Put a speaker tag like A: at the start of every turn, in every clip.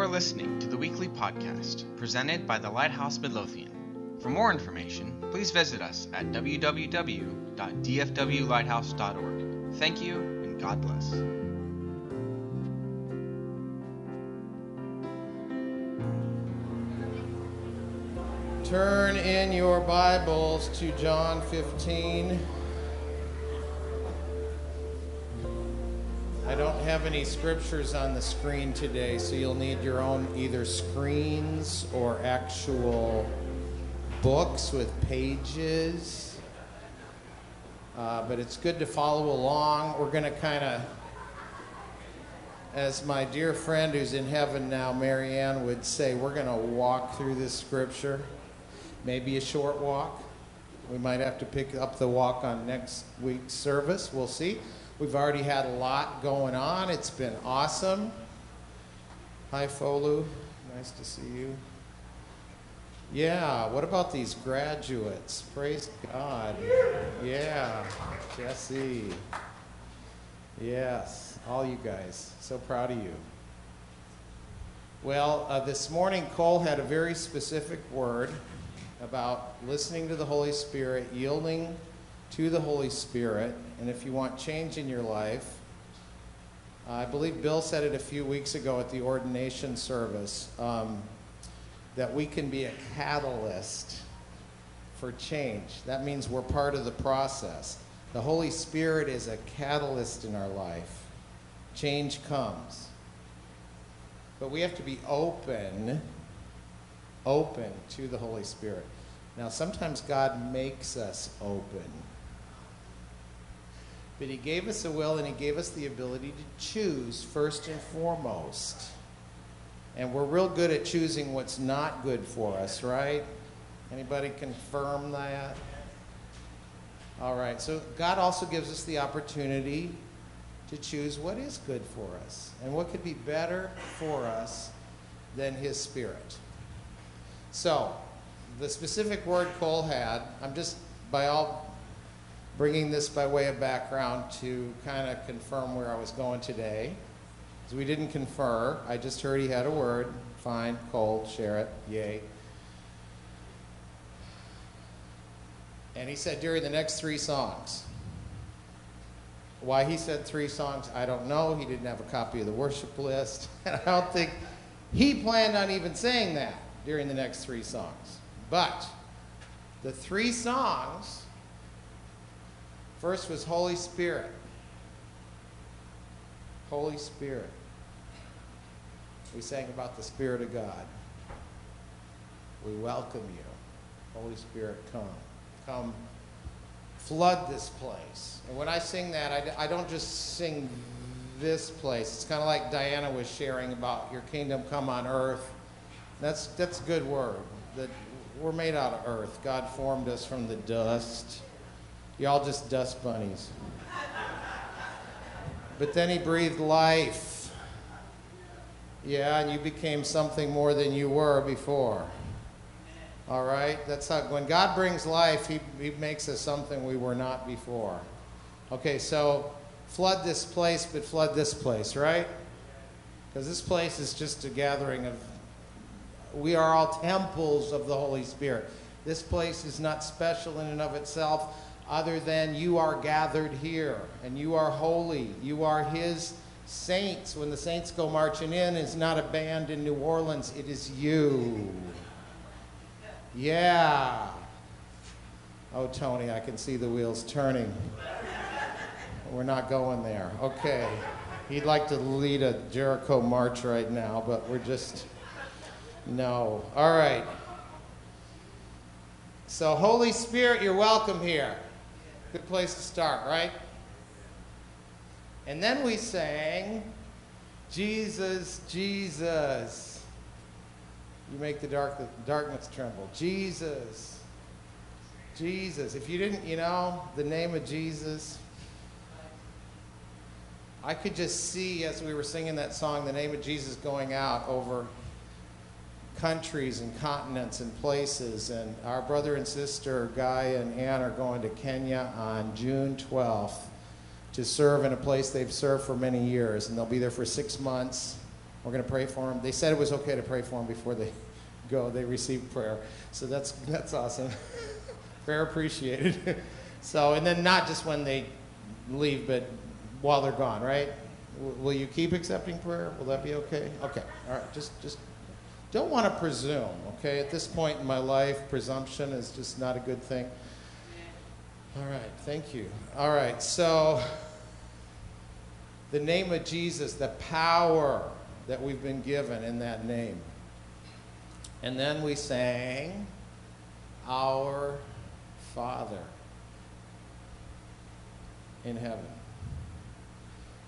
A: are listening to the weekly podcast presented by the Lighthouse Midlothian. For more information, please visit us at www.dfwlighthouse.org. Thank you, and God bless.
B: Turn in your Bibles to John 15. Have any scriptures on the screen today, so you'll need your own either screens or actual books with pages. Uh, but it's good to follow along. We're going to kind of, as my dear friend who's in heaven now, Marianne, would say, we're going to walk through this scripture. Maybe a short walk. We might have to pick up the walk on next week's service. We'll see. We've already had a lot going on. It's been awesome. Hi, Folu. Nice to see you. Yeah, what about these graduates? Praise God. Yeah, Jesse. Yes, all you guys. So proud of you. Well, uh, this morning, Cole had a very specific word about listening to the Holy Spirit, yielding to the Holy Spirit, and if you want change in your life, I believe Bill said it a few weeks ago at the ordination service um, that we can be a catalyst for change. That means we're part of the process. The Holy Spirit is a catalyst in our life. Change comes. But we have to be open, open to the Holy Spirit. Now, sometimes God makes us open. But He gave us a will and He gave us the ability to choose first and foremost. And we're real good at choosing what's not good for us, right? Anybody confirm that? All right, so God also gives us the opportunity to choose what is good for us and what could be better for us than His Spirit. So, the specific word Cole had, I'm just by all bringing this by way of background to kind of confirm where I was going today. Because we didn't confer, I just heard he had a word. Fine, Cole, share it, yay. And he said during the next three songs. Why he said three songs, I don't know. He didn't have a copy of the worship list. And I don't think he planned on even saying that during the next three songs. But the three songs first was Holy Spirit. Holy Spirit. We sang about the Spirit of God. We welcome you. Holy Spirit, come. Come flood this place. And when I sing that, I, I don't just sing this place. It's kind of like Diana was sharing about your kingdom come on earth. That's, that's a good word. That we're made out of earth. God formed us from the dust. Y'all just dust bunnies. But then he breathed life. Yeah, and you became something more than you were before. All right? That's how, when God brings life, he, he makes us something we were not before. Okay, so flood this place, but flood this place, right? Because this place is just a gathering of, we are all temples of the Holy Spirit. This place is not special in and of itself, other than you are gathered here, and you are holy. You are His saints. When the saints go marching in, it's not a band in New Orleans, it is you. Yeah. Oh, Tony, I can see the wheels turning. We're not going there. Okay. He'd like to lead a Jericho march right now, but we're just, no. All right. So, Holy Spirit, you're welcome here. Good place to start, right? And then we sang, Jesus, Jesus. You make the dark, the darkness tremble. Jesus. Jesus. If you didn't, you know, the name of Jesus, I could just see as we were singing that song, the name of Jesus going out over countries and continents and places. And our brother and sister, Guy and Ann, are going to Kenya on June 12th to serve in a place they've served for many years. And they'll be there for six months. We're going to pray for them. They said it was okay to pray for them before they go. They received prayer. So that's, that's awesome. prayer appreciated. so, and then not just when they leave, but while they're gone, right? W- Will you keep accepting prayer? Will that be okay? Okay. All right. Just, just don't want to presume, okay? At this point in my life, presumption is just not a good thing. All right, thank you. All right, so the name of Jesus, the power that we've been given in that name. And then we sang, Our Father in heaven.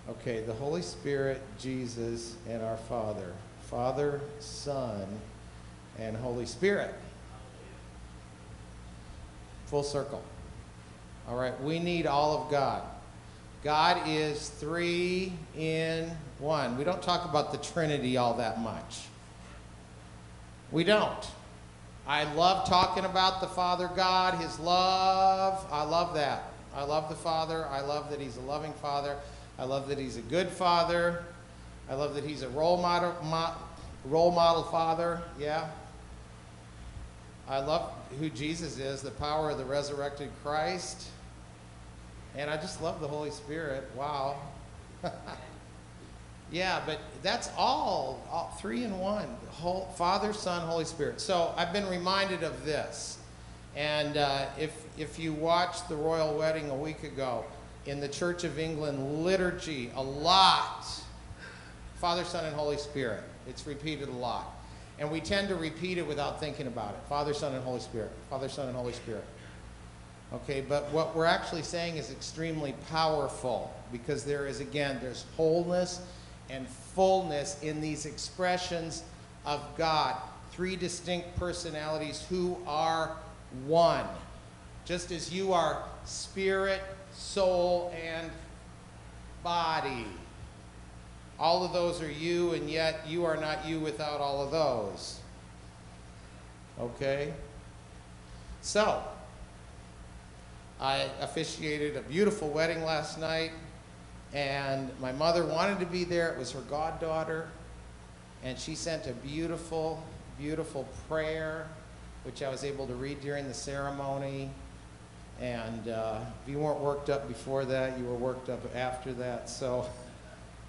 B: Okay, the Holy Spirit, Jesus, and our Father. Father, Son, and Holy Spirit. Full circle. All right, we need all of God. God is three in one. We don't talk about the Trinity all that much. We don't. I love talking about the Father God, His love. I love that. I love the Father. I love that He's a loving Father. I love that He's a good Father. I love that He's a role model, mo- role model Father. Yeah. I love who Jesus is, the power of the resurrected Christ. And I just love the Holy Spirit. Wow. yeah, but that's all, all three in one Whole, Father, Son, Holy Spirit. So I've been reminded of this. And uh, if, if you watched the royal wedding a week ago, in the Church of England liturgy, a lot Father, Son, and Holy Spirit. It's repeated a lot. And we tend to repeat it without thinking about it Father, Son, and Holy Spirit. Father, Son, and Holy Spirit. Okay, but what we're actually saying is extremely powerful because there is, again, there's wholeness and fullness in these expressions of God. Three distinct personalities who are one. Just as you are spirit, soul, and body. All of those are you, and yet you are not you without all of those. Okay? So, I officiated a beautiful wedding last night, and my mother wanted to be there. It was her goddaughter, and she sent a beautiful, beautiful prayer, which I was able to read during the ceremony. And uh, if you weren't worked up before that, you were worked up after that. So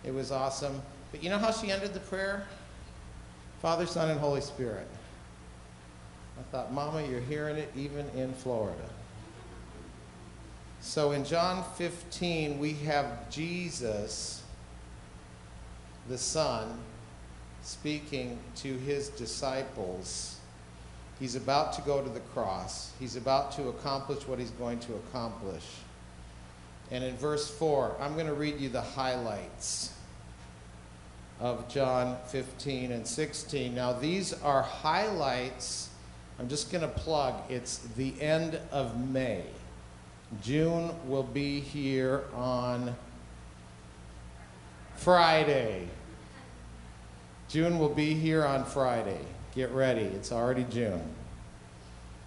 B: it was awesome. But you know how she ended the prayer? Father, Son, and Holy Spirit. I thought, Mama, you're hearing it even in Florida. So in John 15, we have Jesus, the Son, speaking to his disciples. He's about to go to the cross, he's about to accomplish what he's going to accomplish. And in verse 4, I'm going to read you the highlights of John 15 and 16. Now, these are highlights. I'm just going to plug. It's the end of May. June will be here on Friday. June will be here on Friday. Get ready. It's already June.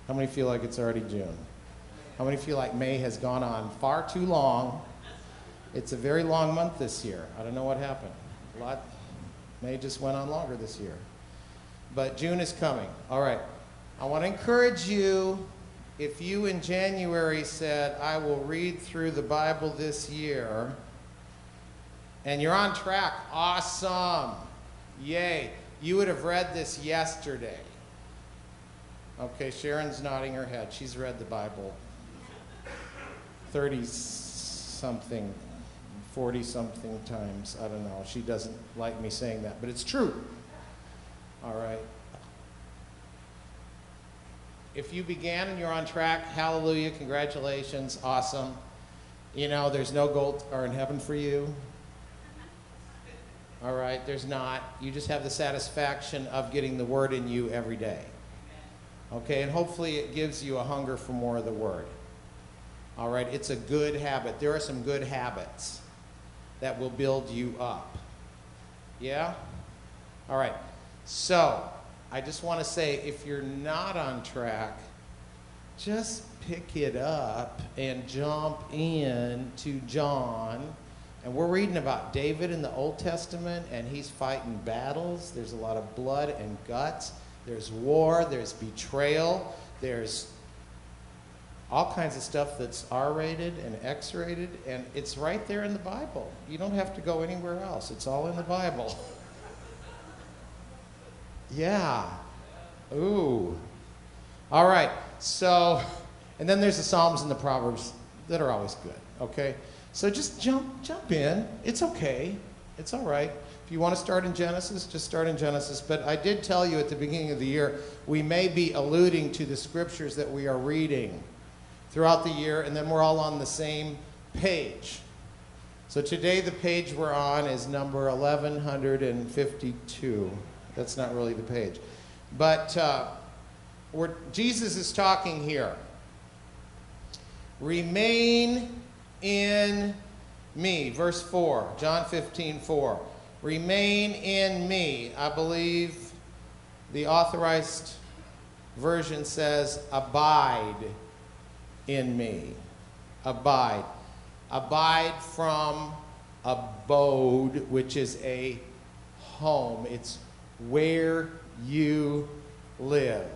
B: How many feel like it's already June? How many feel like May has gone on far too long? It's a very long month this year. I don't know what happened. A lot May just went on longer this year. But June is coming. All right. I want to encourage you if you in January said, I will read through the Bible this year, and you're on track, awesome. Yay. You would have read this yesterday. Okay, Sharon's nodding her head. She's read the Bible 30 something, 40 something times. I don't know. She doesn't like me saying that, but it's true. All right. If you began and you're on track, hallelujah, congratulations, awesome. You know, there's no gold or in heaven for you. All right, there's not. You just have the satisfaction of getting the word in you every day. Okay, and hopefully it gives you a hunger for more of the word. All right, it's a good habit. There are some good habits that will build you up. Yeah? All right, so I just want to say if you're not on track, just pick it up and jump in to John And we're reading about David in the Old Testament, and he's fighting battles. There's a lot of blood and guts. There's war, there's betrayal, there's all kinds of stuff that's R rated and X rated, and it's right there in the Bible. You don't have to go anywhere else, it's all in the Bible. yeah. Ooh. All right, so, and then there's the Psalms and the Proverbs that are always good, okay? So just jump, jump in. It's okay. It's all right. If you want to start in Genesis, just start in Genesis. But I did tell you at the beginning of the year, we may be alluding to the scriptures that we are reading throughout the year, and then we're all on the same page. So today, the page we're on is number 1152. That's not really the page. But uh, Jesus is talking here. Remain in me. Verse 4, John 15, 4. Remain in me. I believe the authorized version says, abide in me. Abide. Abide from abode, which is a home. It's where you live.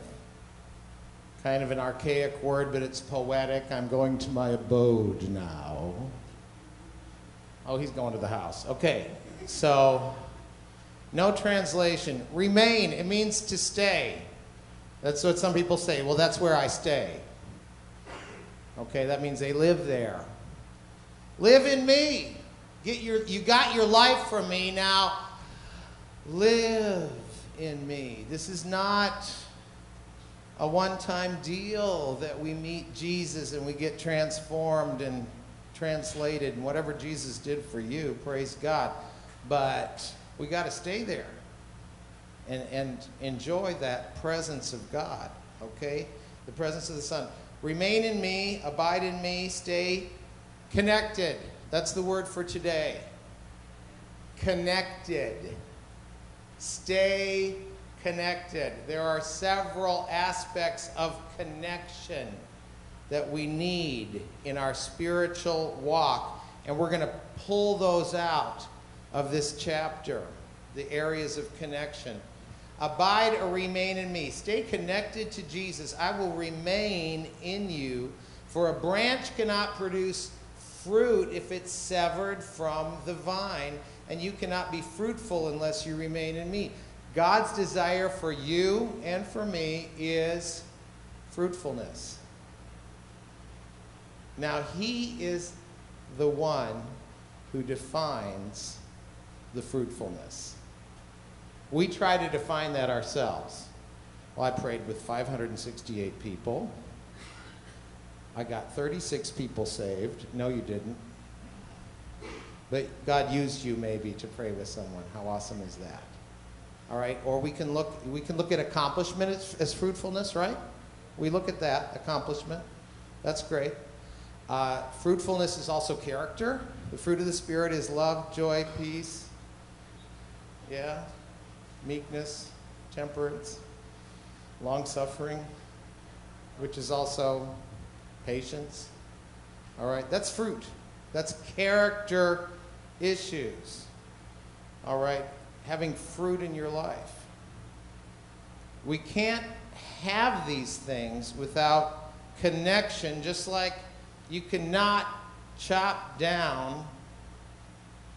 B: Kind of an archaic word, but it's poetic. I'm going to my abode now. Oh, he's going to the house. Okay, so no translation. Remain, it means to stay. That's what some people say. Well, that's where I stay. Okay, that means they live there. Live in me. Get your, you got your life from me. Now, live in me. This is not a one time deal that we meet Jesus and we get transformed and translated and whatever Jesus did for you, praise God. But we got to stay there and, and enjoy that presence of God, okay? The presence of the Son. Remain in me, abide in me, stay connected. That's the word for today. Connected. Stay connected. There are several aspects of connection that we need in our spiritual walk, and we're going to pull those out of this chapter, the areas of connection. Abide or remain in me. Stay connected to Jesus. I will remain in you. For a branch cannot produce fruit if it's severed from the vine, and you cannot be fruitful unless you remain in me. God's desire for you and for me is fruitfulness. Now, He is the one who defines the fruitfulness. We try to define that ourselves. Well, I prayed with 568 people. I got 36 people saved. No, you didn't. But God used you maybe to pray with someone. How awesome is that? All right, or we can look we can look at accomplishment as, as fruitfulness, right? We look at that accomplishment. That's great. Uh, fruitfulness is also character. The fruit of the spirit is love, joy, peace. Yeah, meekness, temperance, long suffering, which is also patience. All right, that's fruit. That's character issues. All right, having fruit in your life. We can't have these things without connection, just like you cannot chop down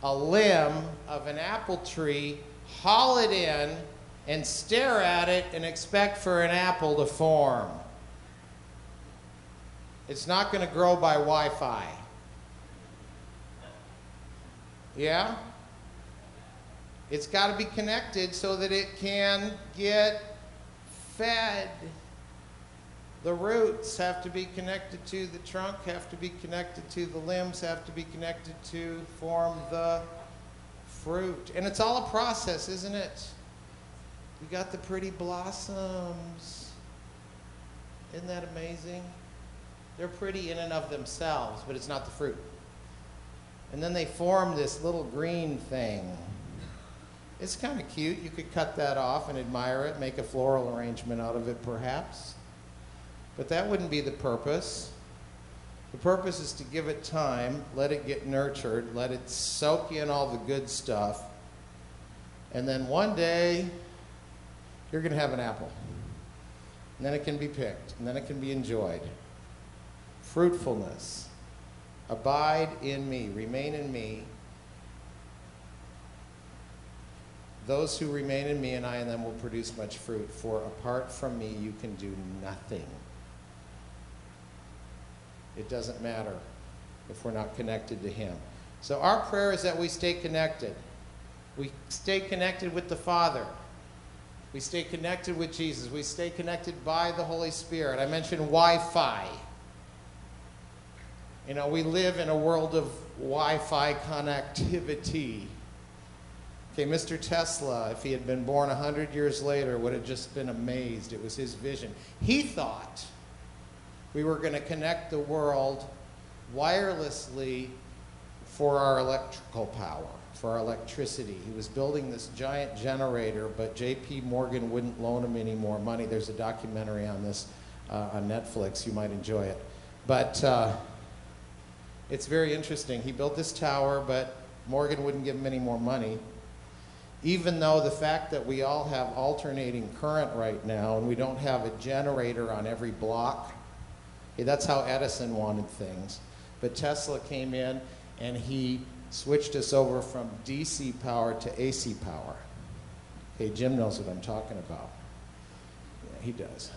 B: a limb of an apple tree, haul it in, and stare at it and expect for an apple to form. It's not going to grow by Wi Fi. Yeah? It's got to be connected so that it can get fed. The roots have to be connected to the trunk, have to be connected to the limbs, have to be connected to form the fruit. And it's all a process, isn't it? You got the pretty blossoms. Isn't that amazing? They're pretty in and of themselves, but it's not the fruit. And then they form this little green thing. It's kind of cute. You could cut that off and admire it, make a floral arrangement out of it, perhaps. But that wouldn't be the purpose. The purpose is to give it time, let it get nurtured, let it soak in all the good stuff, and then one day you're going to have an apple. And then it can be picked, and then it can be enjoyed. Fruitfulness. Abide in me, remain in me. Those who remain in me and I in them will produce much fruit, for apart from me you can do nothing. It doesn't matter if we're not connected to Him. So our prayer is that we stay connected. We stay connected with the Father. We stay connected with Jesus. We stay connected by the Holy Spirit. I mentioned Wi Fi. You know, we live in a world of Wi Fi connectivity. Okay, Mr. Tesla, if he had been born 100 years later, would have just been amazed. It was his vision. He thought we were going to connect the world wirelessly for our electrical power, for our electricity. He was building this giant generator, but J.P. Morgan wouldn't loan him any more money. There's a documentary on this uh, on Netflix. You might enjoy it. But uh, it's very interesting. He built this tower, but Morgan wouldn't give him any more money. Even though the fact that we all have alternating current right now and we don't have a generator on every block, that's how Edison wanted things. But Tesla came in and he switched us over from DC power to AC power. Okay, Jim knows what I'm talking about. Yeah, he does.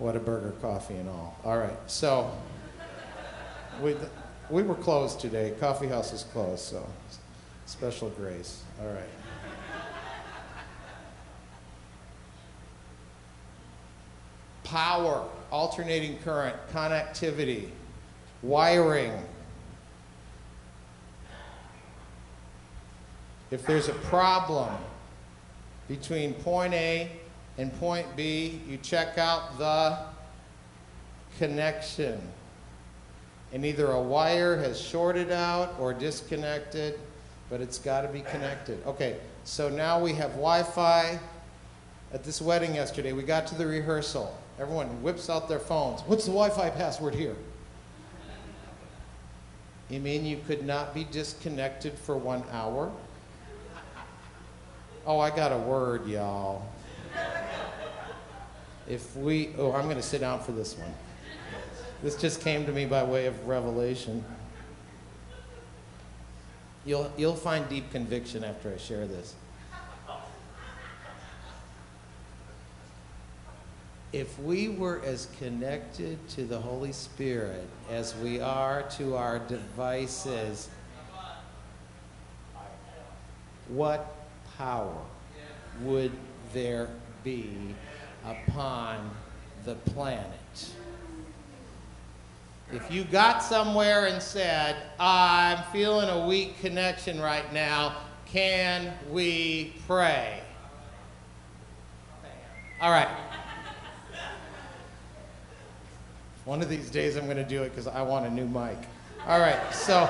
B: Whataburger, coffee, and all. All right, so we, we were closed today. Coffee house is closed, so special grace. All right. Power, alternating current, connectivity, wiring. If there's a problem between point A and point B, you check out the connection. And either a wire has shorted out or disconnected, but it's got to be connected. Okay, so now we have Wi Fi. At this wedding yesterday, we got to the rehearsal. Everyone whips out their phones. What's the Wi Fi password here? You mean you could not be disconnected for one hour? Oh, I got a word, y'all. If we, oh, I'm going to sit down for this one. This just came to me by way of revelation. You'll, you'll find deep conviction after I share this. If we were as connected to the Holy Spirit as we are to our devices, what power would there be upon the planet? If you got somewhere and said, I'm feeling a weak connection right now, can we pray? All right. One of these days I'm going to do it because I want a new mic. All right, so.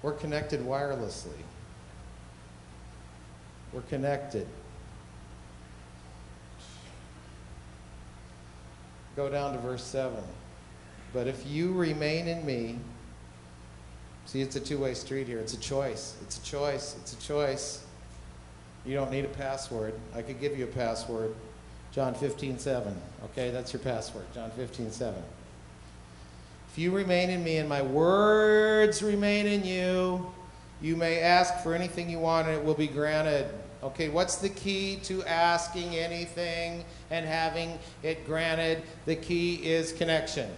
B: We're connected wirelessly. We're connected. Go down to verse 7. But if you remain in me, see, it's a two way street here. It's a choice. It's a choice. It's a choice. You don't need a password. I could give you a password. John 15, 7. Okay, that's your password. John 15, 7. If you remain in me and my words remain in you, you may ask for anything you want and it will be granted. Okay, what's the key to asking anything and having it granted? The key is connection.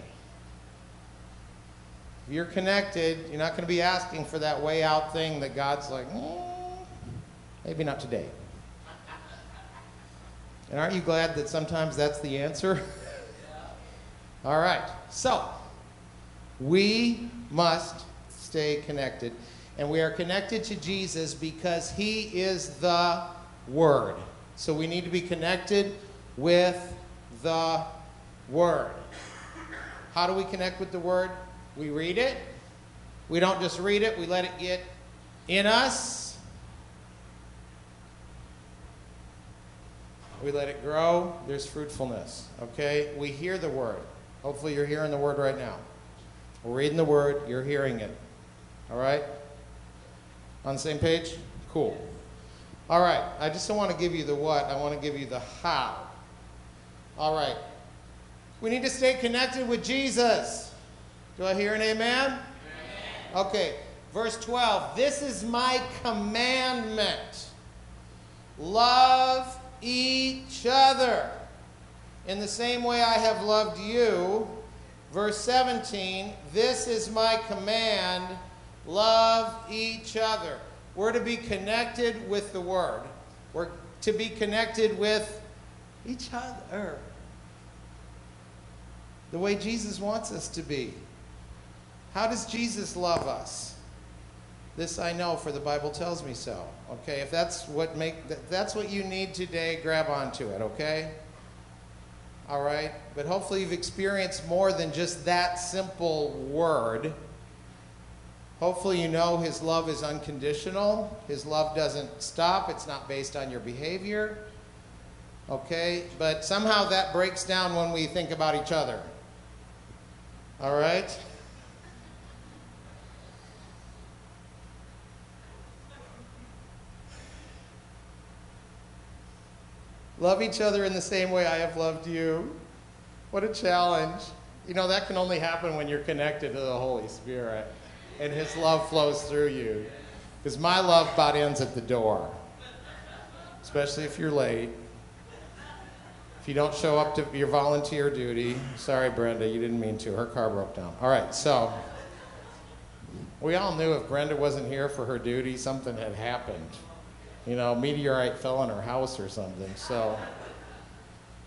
B: If you're connected, you're not going to be asking for that way out thing that God's like, mm, maybe not today. And aren't you glad that sometimes that's the answer? All right, so we must stay connected. And we are connected to Jesus because he is the Word. So we need to be connected with the Word. How do we connect with the Word? We read it. We don't just read it, we let it get in us. We let it grow, there's fruitfulness. Okay? We hear the word. Hopefully, you're hearing the word right now. We're reading the word, you're hearing it. All right? On the same page? Cool. All right. I just don't want to give you the what, I want to give you the how. All right. We need to stay connected with Jesus. Do I hear an amen? amen? Okay. Verse 12. This is my commandment. Love each other in the same way I have loved you. Verse 17, this is my command love each other. We're to be connected with the Word, we're to be connected with each other the way Jesus wants us to be. How does Jesus love us? This I know, for the Bible tells me so. Okay, if that's what make that's what you need today, grab onto it. Okay. All right, but hopefully you've experienced more than just that simple word. Hopefully you know His love is unconditional. His love doesn't stop. It's not based on your behavior. Okay, but somehow that breaks down when we think about each other. All right. Love each other in the same way I have loved you. What a challenge. You know, that can only happen when you're connected to the Holy Spirit and His love flows through you. Because my love about ends at the door, especially if you're late. If you don't show up to your volunteer duty, sorry, Brenda, you didn't mean to. Her car broke down. All right, so we all knew if Brenda wasn't here for her duty, something had happened you know, meteorite fell on her house or something. So,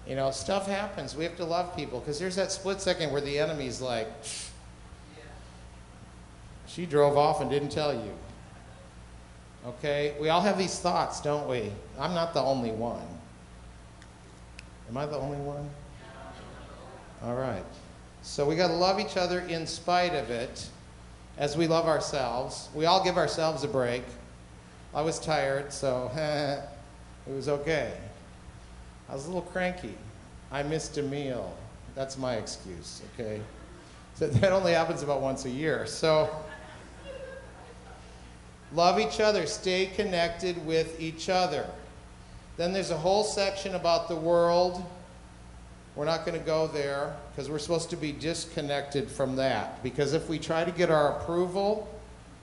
B: you know, stuff happens. We have to love people because there's that split second where the enemy's like, she drove off and didn't tell you. Okay? We all have these thoughts, don't we? I'm not the only one. Am I the only one? All right. So we got to love each other in spite of it as we love ourselves. We all give ourselves a break. I was tired, so it was okay. I was a little cranky. I missed a meal. That's my excuse, okay? So that only happens about once a year. So love each other, stay connected with each other. Then there's a whole section about the world. We're not going to go there because we're supposed to be disconnected from that. Because if we try to get our approval,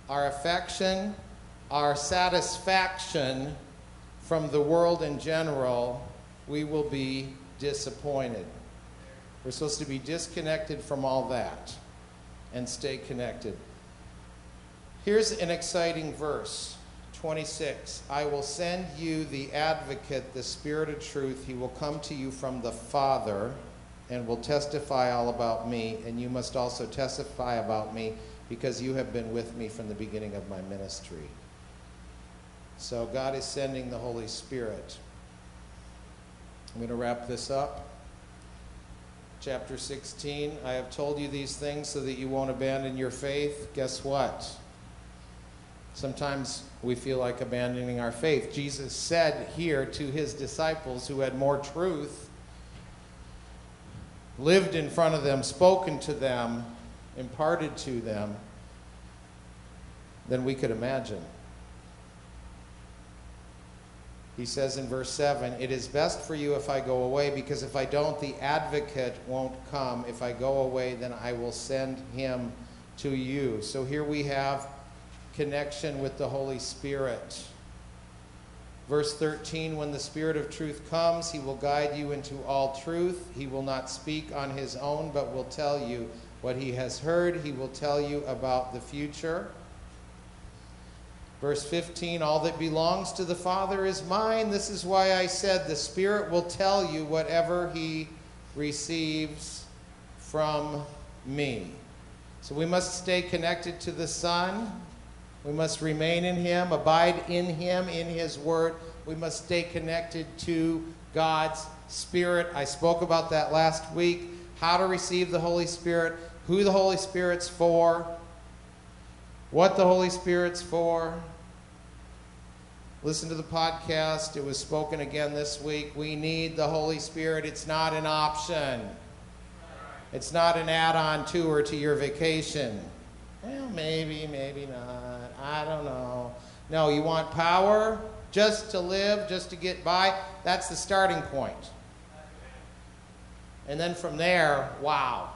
B: our affection, our satisfaction from the world in general, we will be disappointed. We're supposed to be disconnected from all that and stay connected. Here's an exciting verse 26. I will send you the advocate, the Spirit of truth. He will come to you from the Father and will testify all about me, and you must also testify about me because you have been with me from the beginning of my ministry. So God is sending the Holy Spirit. I'm going to wrap this up. Chapter 16 I have told you these things so that you won't abandon your faith. Guess what? Sometimes we feel like abandoning our faith. Jesus said here to his disciples who had more truth, lived in front of them, spoken to them, imparted to them than we could imagine. He says in verse 7 It is best for you if I go away, because if I don't, the advocate won't come. If I go away, then I will send him to you. So here we have connection with the Holy Spirit. Verse 13 When the Spirit of truth comes, he will guide you into all truth. He will not speak on his own, but will tell you what he has heard. He will tell you about the future. Verse 15 All that belongs to the Father is mine. This is why I said the Spirit will tell you whatever he receives from me. So we must stay connected to the Son. We must remain in him, abide in him, in his word. We must stay connected to God's Spirit. I spoke about that last week. How to receive the Holy Spirit, who the Holy Spirit's for, what the Holy Spirit's for. Listen to the podcast. It was spoken again this week. We need the Holy Spirit. It's not an option, it's not an add on tour to your vacation. Well, maybe, maybe not. I don't know. No, you want power just to live, just to get by. That's the starting point. And then from there, wow,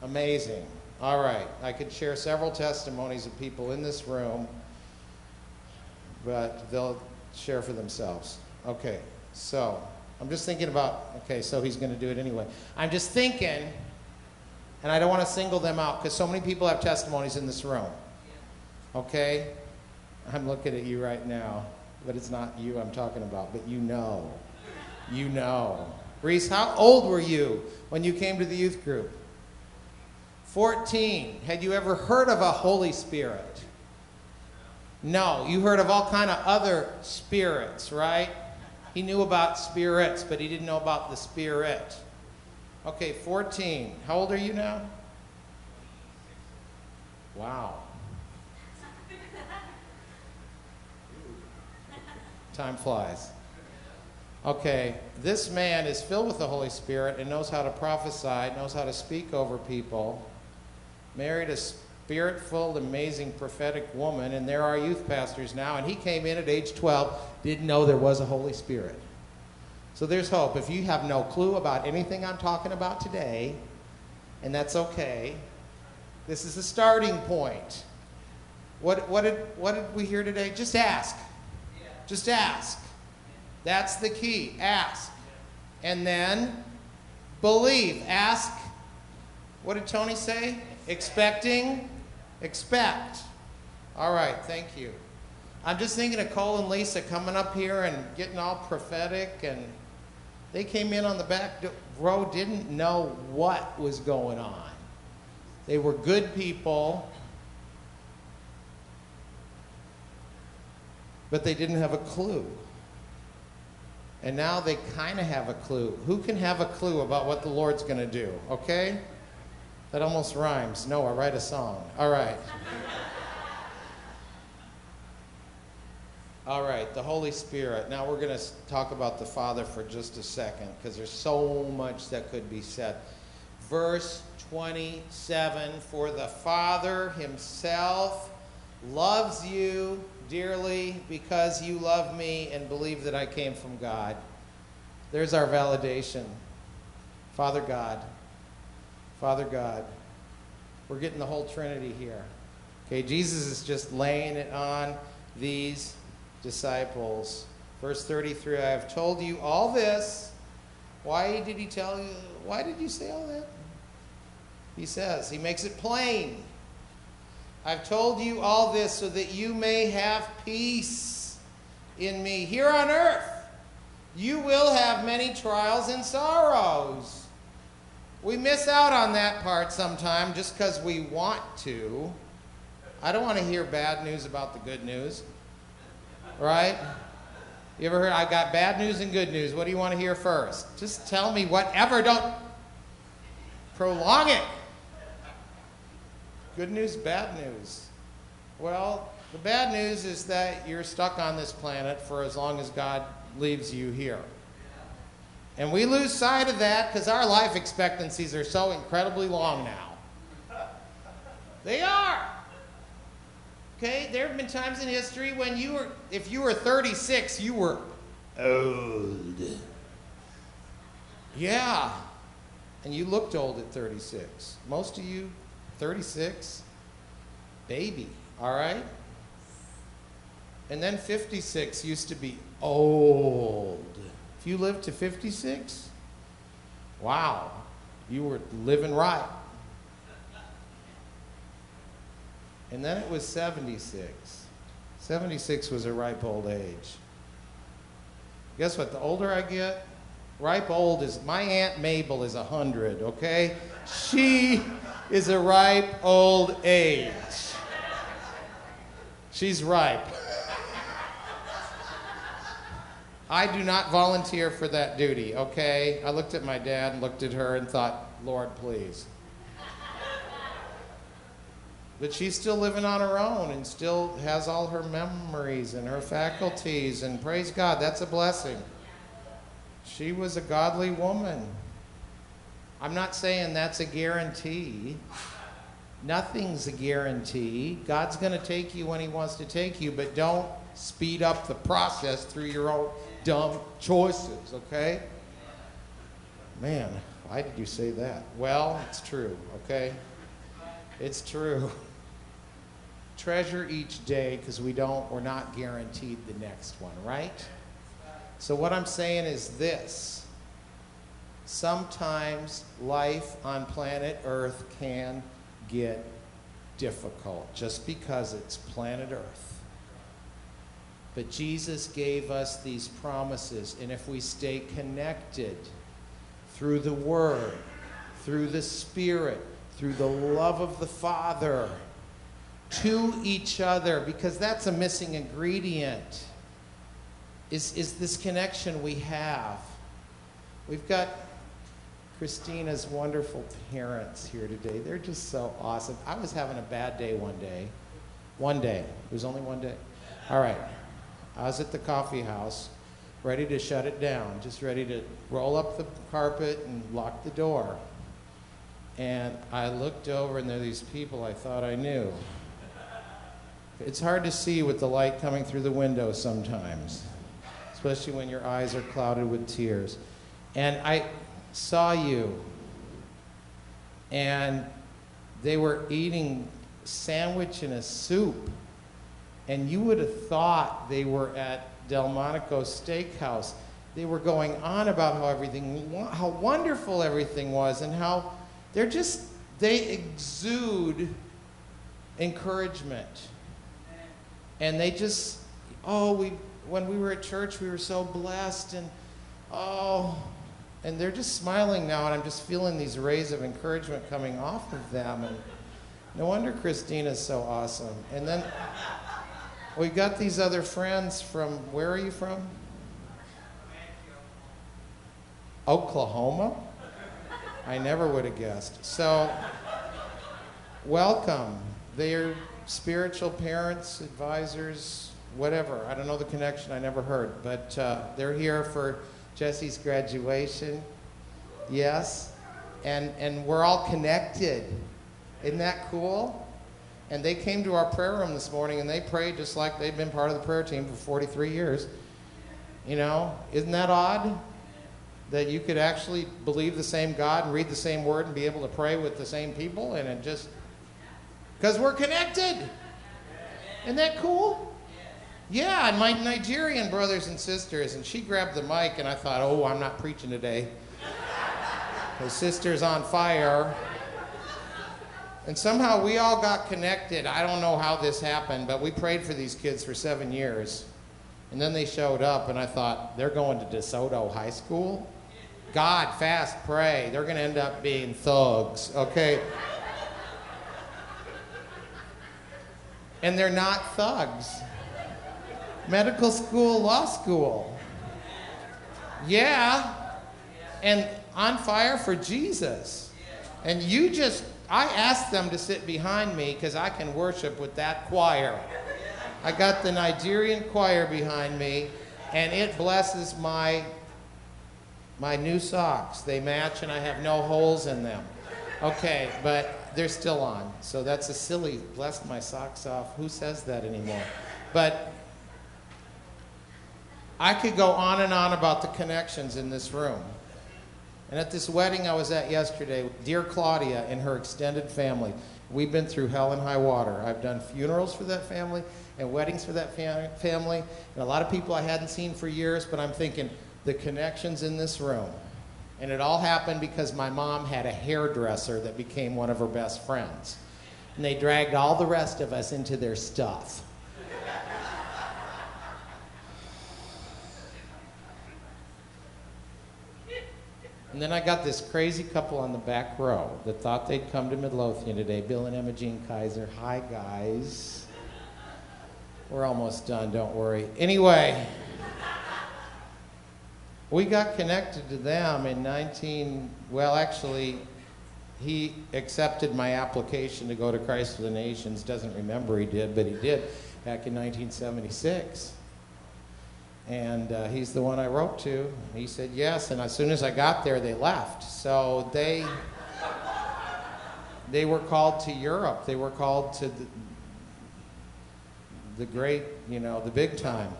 B: amazing. All right, I could share several testimonies of people in this room, but they'll share for themselves. Okay, so I'm just thinking about, okay, so he's going to do it anyway. I'm just thinking, and I don't want to single them out because so many people have testimonies in this room. Okay? I'm looking at you right now, but it's not you I'm talking about, but you know. You know. Reese, how old were you when you came to the youth group? 14. Had you ever heard of a Holy Spirit? No, you heard of all kind of other spirits, right? He knew about spirits, but he didn't know about the spirit. Okay, 14. How old are you now? Wow. Time flies. Okay, this man is filled with the Holy Spirit and knows how to prophesy, knows how to speak over people. Married a spirit filled, amazing prophetic woman, and there are youth pastors now. And he came in at age 12, didn't know there was a Holy Spirit. So there's hope. If you have no clue about anything I'm talking about today, and that's okay, this is the starting point. What, what, did, what did we hear today? Just ask. Just ask. That's the key. Ask. And then believe. Ask. What did Tony say? Expecting. Expect. All right, thank you. I'm just thinking of Cole and Lisa coming up here and getting all prophetic, and they came in on the back row, didn't know what was going on. They were good people, but they didn't have a clue. And now they kind of have a clue. Who can have a clue about what the Lord's going to do? Okay? That almost rhymes. Noah, write a song. All right. All right, the Holy Spirit. Now we're going to talk about the Father for just a second because there's so much that could be said. Verse 27 For the Father himself loves you dearly because you love me and believe that I came from God. There's our validation. Father God. Father God. We're getting the whole Trinity here. Okay, Jesus is just laying it on these disciples. Verse 33 I have told you all this. Why did he tell you? Why did you say all that? He says, he makes it plain. I've told you all this so that you may have peace in me. Here on earth, you will have many trials and sorrows. We miss out on that part sometime just because we want to. I don't want to hear bad news about the good news. Right? You ever heard, I've got bad news and good news. What do you want to hear first? Just tell me whatever. Don't prolong it. Good news, bad news. Well, the bad news is that you're stuck on this planet for as long as God leaves you here. And we lose sight of that because our life expectancies are so incredibly long now. They are. Okay, there have been times in history when you were, if you were 36, you were old. Yeah. And you looked old at 36. Most of you 36, baby, all right? And then 56 used to be old. You lived to 56, wow, you were living right. And then it was 76. 76 was a ripe old age. Guess what? The older I get, ripe old is my Aunt Mabel is 100, okay? She is a ripe old age. She's ripe. I do not volunteer for that duty, okay? I looked at my dad and looked at her and thought, Lord, please. But she's still living on her own and still has all her memories and her faculties, and praise God, that's a blessing. She was a godly woman. I'm not saying that's a guarantee. Nothing's a guarantee. God's going to take you when He wants to take you, but don't speed up the process through your own dumb choices, okay? Man, why did you say that? Well, it's true, okay? It's true. Treasure each day because we don't, we're not guaranteed the next one, right? So, what I'm saying is this sometimes life on planet Earth can get difficult just because it's planet Earth. But Jesus gave us these promises, and if we stay connected through the Word, through the Spirit, through the love of the Father, to each other, because that's a missing ingredient, is, is this connection we have. We've got Christina's wonderful parents here today. They're just so awesome. I was having a bad day one day. One day. It was only one day. All right. I was at the coffee house, ready to shut it down, just ready to roll up the carpet and lock the door. And I looked over, and there are these people I thought I knew. It's hard to see with the light coming through the window sometimes, especially when your eyes are clouded with tears. And I saw you, and they were eating sandwich and a soup, and you would have thought they were at Delmonico's Steakhouse. They were going on about how everything, how wonderful everything was, and how they're just, they exude encouragement. And they just, oh, we, when we were at church, we were so blessed, and oh, and they're just smiling now, and I'm just feeling these rays of encouragement coming off of them. And no wonder Christina's so awesome. And then we got these other friends from, where are you from? Oklahoma? I never would have guessed. So, welcome. They're spiritual parents, advisors, whatever. I don't know the connection, I never heard. But uh, they're here for Jesse's graduation. Yes. And, and we're all connected. Isn't that cool? And they came to our prayer room this morning and they prayed just like they've been part of the prayer team for 43 years. You know, isn't that odd? That you could actually believe the same God and read the same word and be able to pray with the same people and it just. Because we're connected. Isn't that cool? Yeah, and my Nigerian brothers and sisters, and she grabbed the mic, and I thought, oh, I'm not preaching today. The sister's on fire. And somehow we all got connected. I don't know how this happened, but we prayed for these kids for seven years. And then they showed up, and I thought, they're going to DeSoto High School? God, fast, pray. They're going to end up being thugs, okay? And they're not thugs medical school, law school. Yeah. And on fire for Jesus. And you just, I asked them to sit behind me because I can worship with that choir. I got the Nigerian choir behind me, and it blesses my my new socks. They match, and I have no holes in them. Okay, but they're still on. So that's a silly, blessed my socks off. Who says that anymore? But I could go on and on about the connections in this room. And at this wedding I was at yesterday, dear Claudia and her extended family, we've been through hell and high water. I've done funerals for that family and weddings for that fam- family, and a lot of people I hadn't seen for years, but I'm thinking the connections in this room. And it all happened because my mom had a hairdresser that became one of her best friends. And they dragged all the rest of us into their stuff. And then I got this crazy couple on the back row that thought they'd come to Midlothian today, Bill and Emma Jean Kaiser. Hi, guys. We're almost done, don't worry. Anyway, we got connected to them in 19, well, actually, he accepted my application to go to Christ for the Nations. Doesn't remember he did, but he did back in 1976. And uh, he's the one I wrote to. He said yes, and as soon as I got there, they left. So they they were called to Europe. They were called to the, the great, you know, the big time.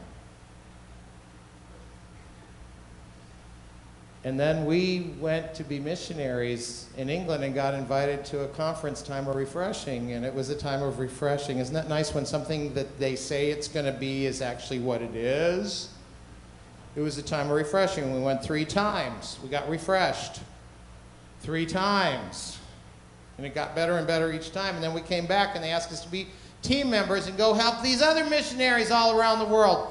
B: And then we went to be missionaries in England and got invited to a conference time of refreshing. And it was a time of refreshing. Isn't that nice when something that they say it's going to be is actually what it is? It was a time of refreshing. We went three times. We got refreshed three times. And it got better and better each time. And then we came back and they asked us to be team members and go help these other missionaries all around the world.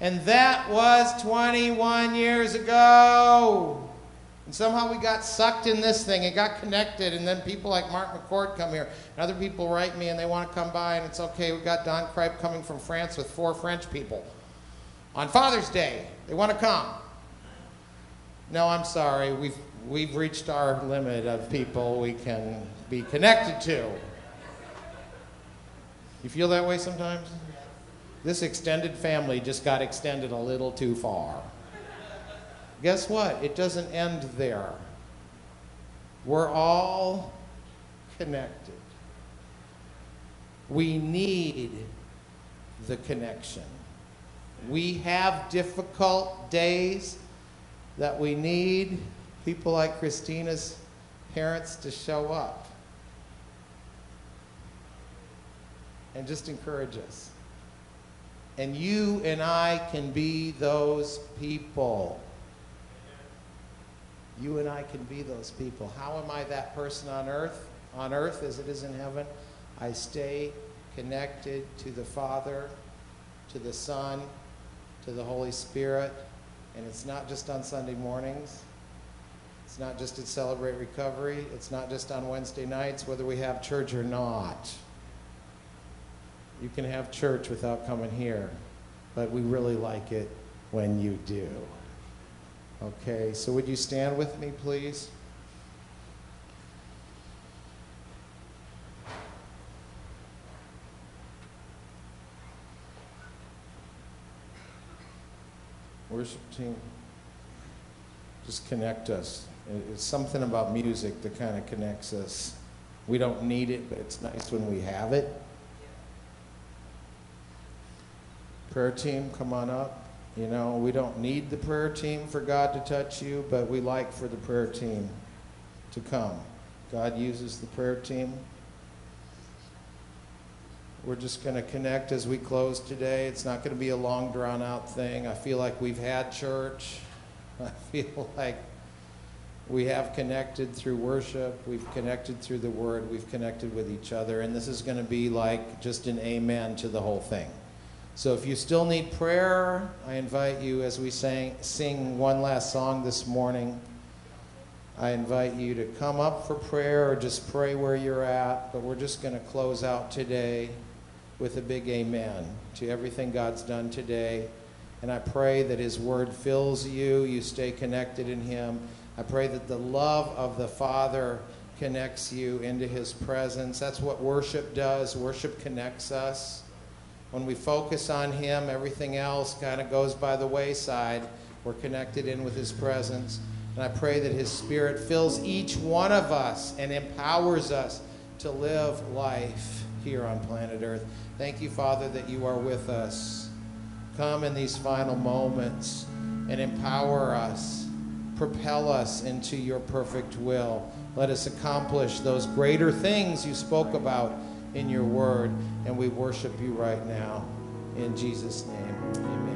B: And that was 21 years ago. And somehow we got sucked in this thing. It got connected. And then people like Mark McCord come here. And other people write me and they want to come by. And it's okay. We've got Don Kripe coming from France with four French people on Father's Day. They want to come. No, I'm sorry. We've, we've reached our limit of people we can be connected to. You feel that way sometimes? This extended family just got extended a little too far. Guess what? It doesn't end there. We're all connected. We need the connection. We have difficult days that we need people like Christina's parents to show up and just encourage us. And you and I can be those people. You and I can be those people. How am I that person on earth? On earth as it is in heaven, I stay connected to the Father, to the Son, to the Holy Spirit. And it's not just on Sunday mornings. It's not just at Celebrate Recovery. It's not just on Wednesday nights, whether we have church or not. You can have church without coming here, but we really like it when you do. Okay, so would you stand with me, please? Worship team, just connect us. It's something about music that kind of connects us. We don't need it, but it's nice when we have it. Prayer team, come on up. You know, we don't need the prayer team for God to touch you, but we like for the prayer team to come. God uses the prayer team. We're just going to connect as we close today. It's not going to be a long, drawn out thing. I feel like we've had church. I feel like we have connected through worship. We've connected through the word. We've connected with each other. And this is going to be like just an amen to the whole thing. So if you still need prayer, I invite you as we sang, sing one last song this morning. I invite you to come up for prayer or just pray where you're at. But we're just going to close out today with a big amen to everything God's done today. And I pray that His Word fills you, you stay connected in Him. I pray that the love of the Father connects you into His presence. That's what worship does. Worship connects us. When we focus on Him, everything else kind of goes by the wayside. We're connected in with His presence. And I pray that His Spirit fills each one of us and empowers us to live life here on planet Earth. Thank you, Father, that you are with us. Come in these final moments and empower us, propel us into your perfect will. Let us accomplish those greater things you spoke about in your word, and we worship you right now. In Jesus' name, amen.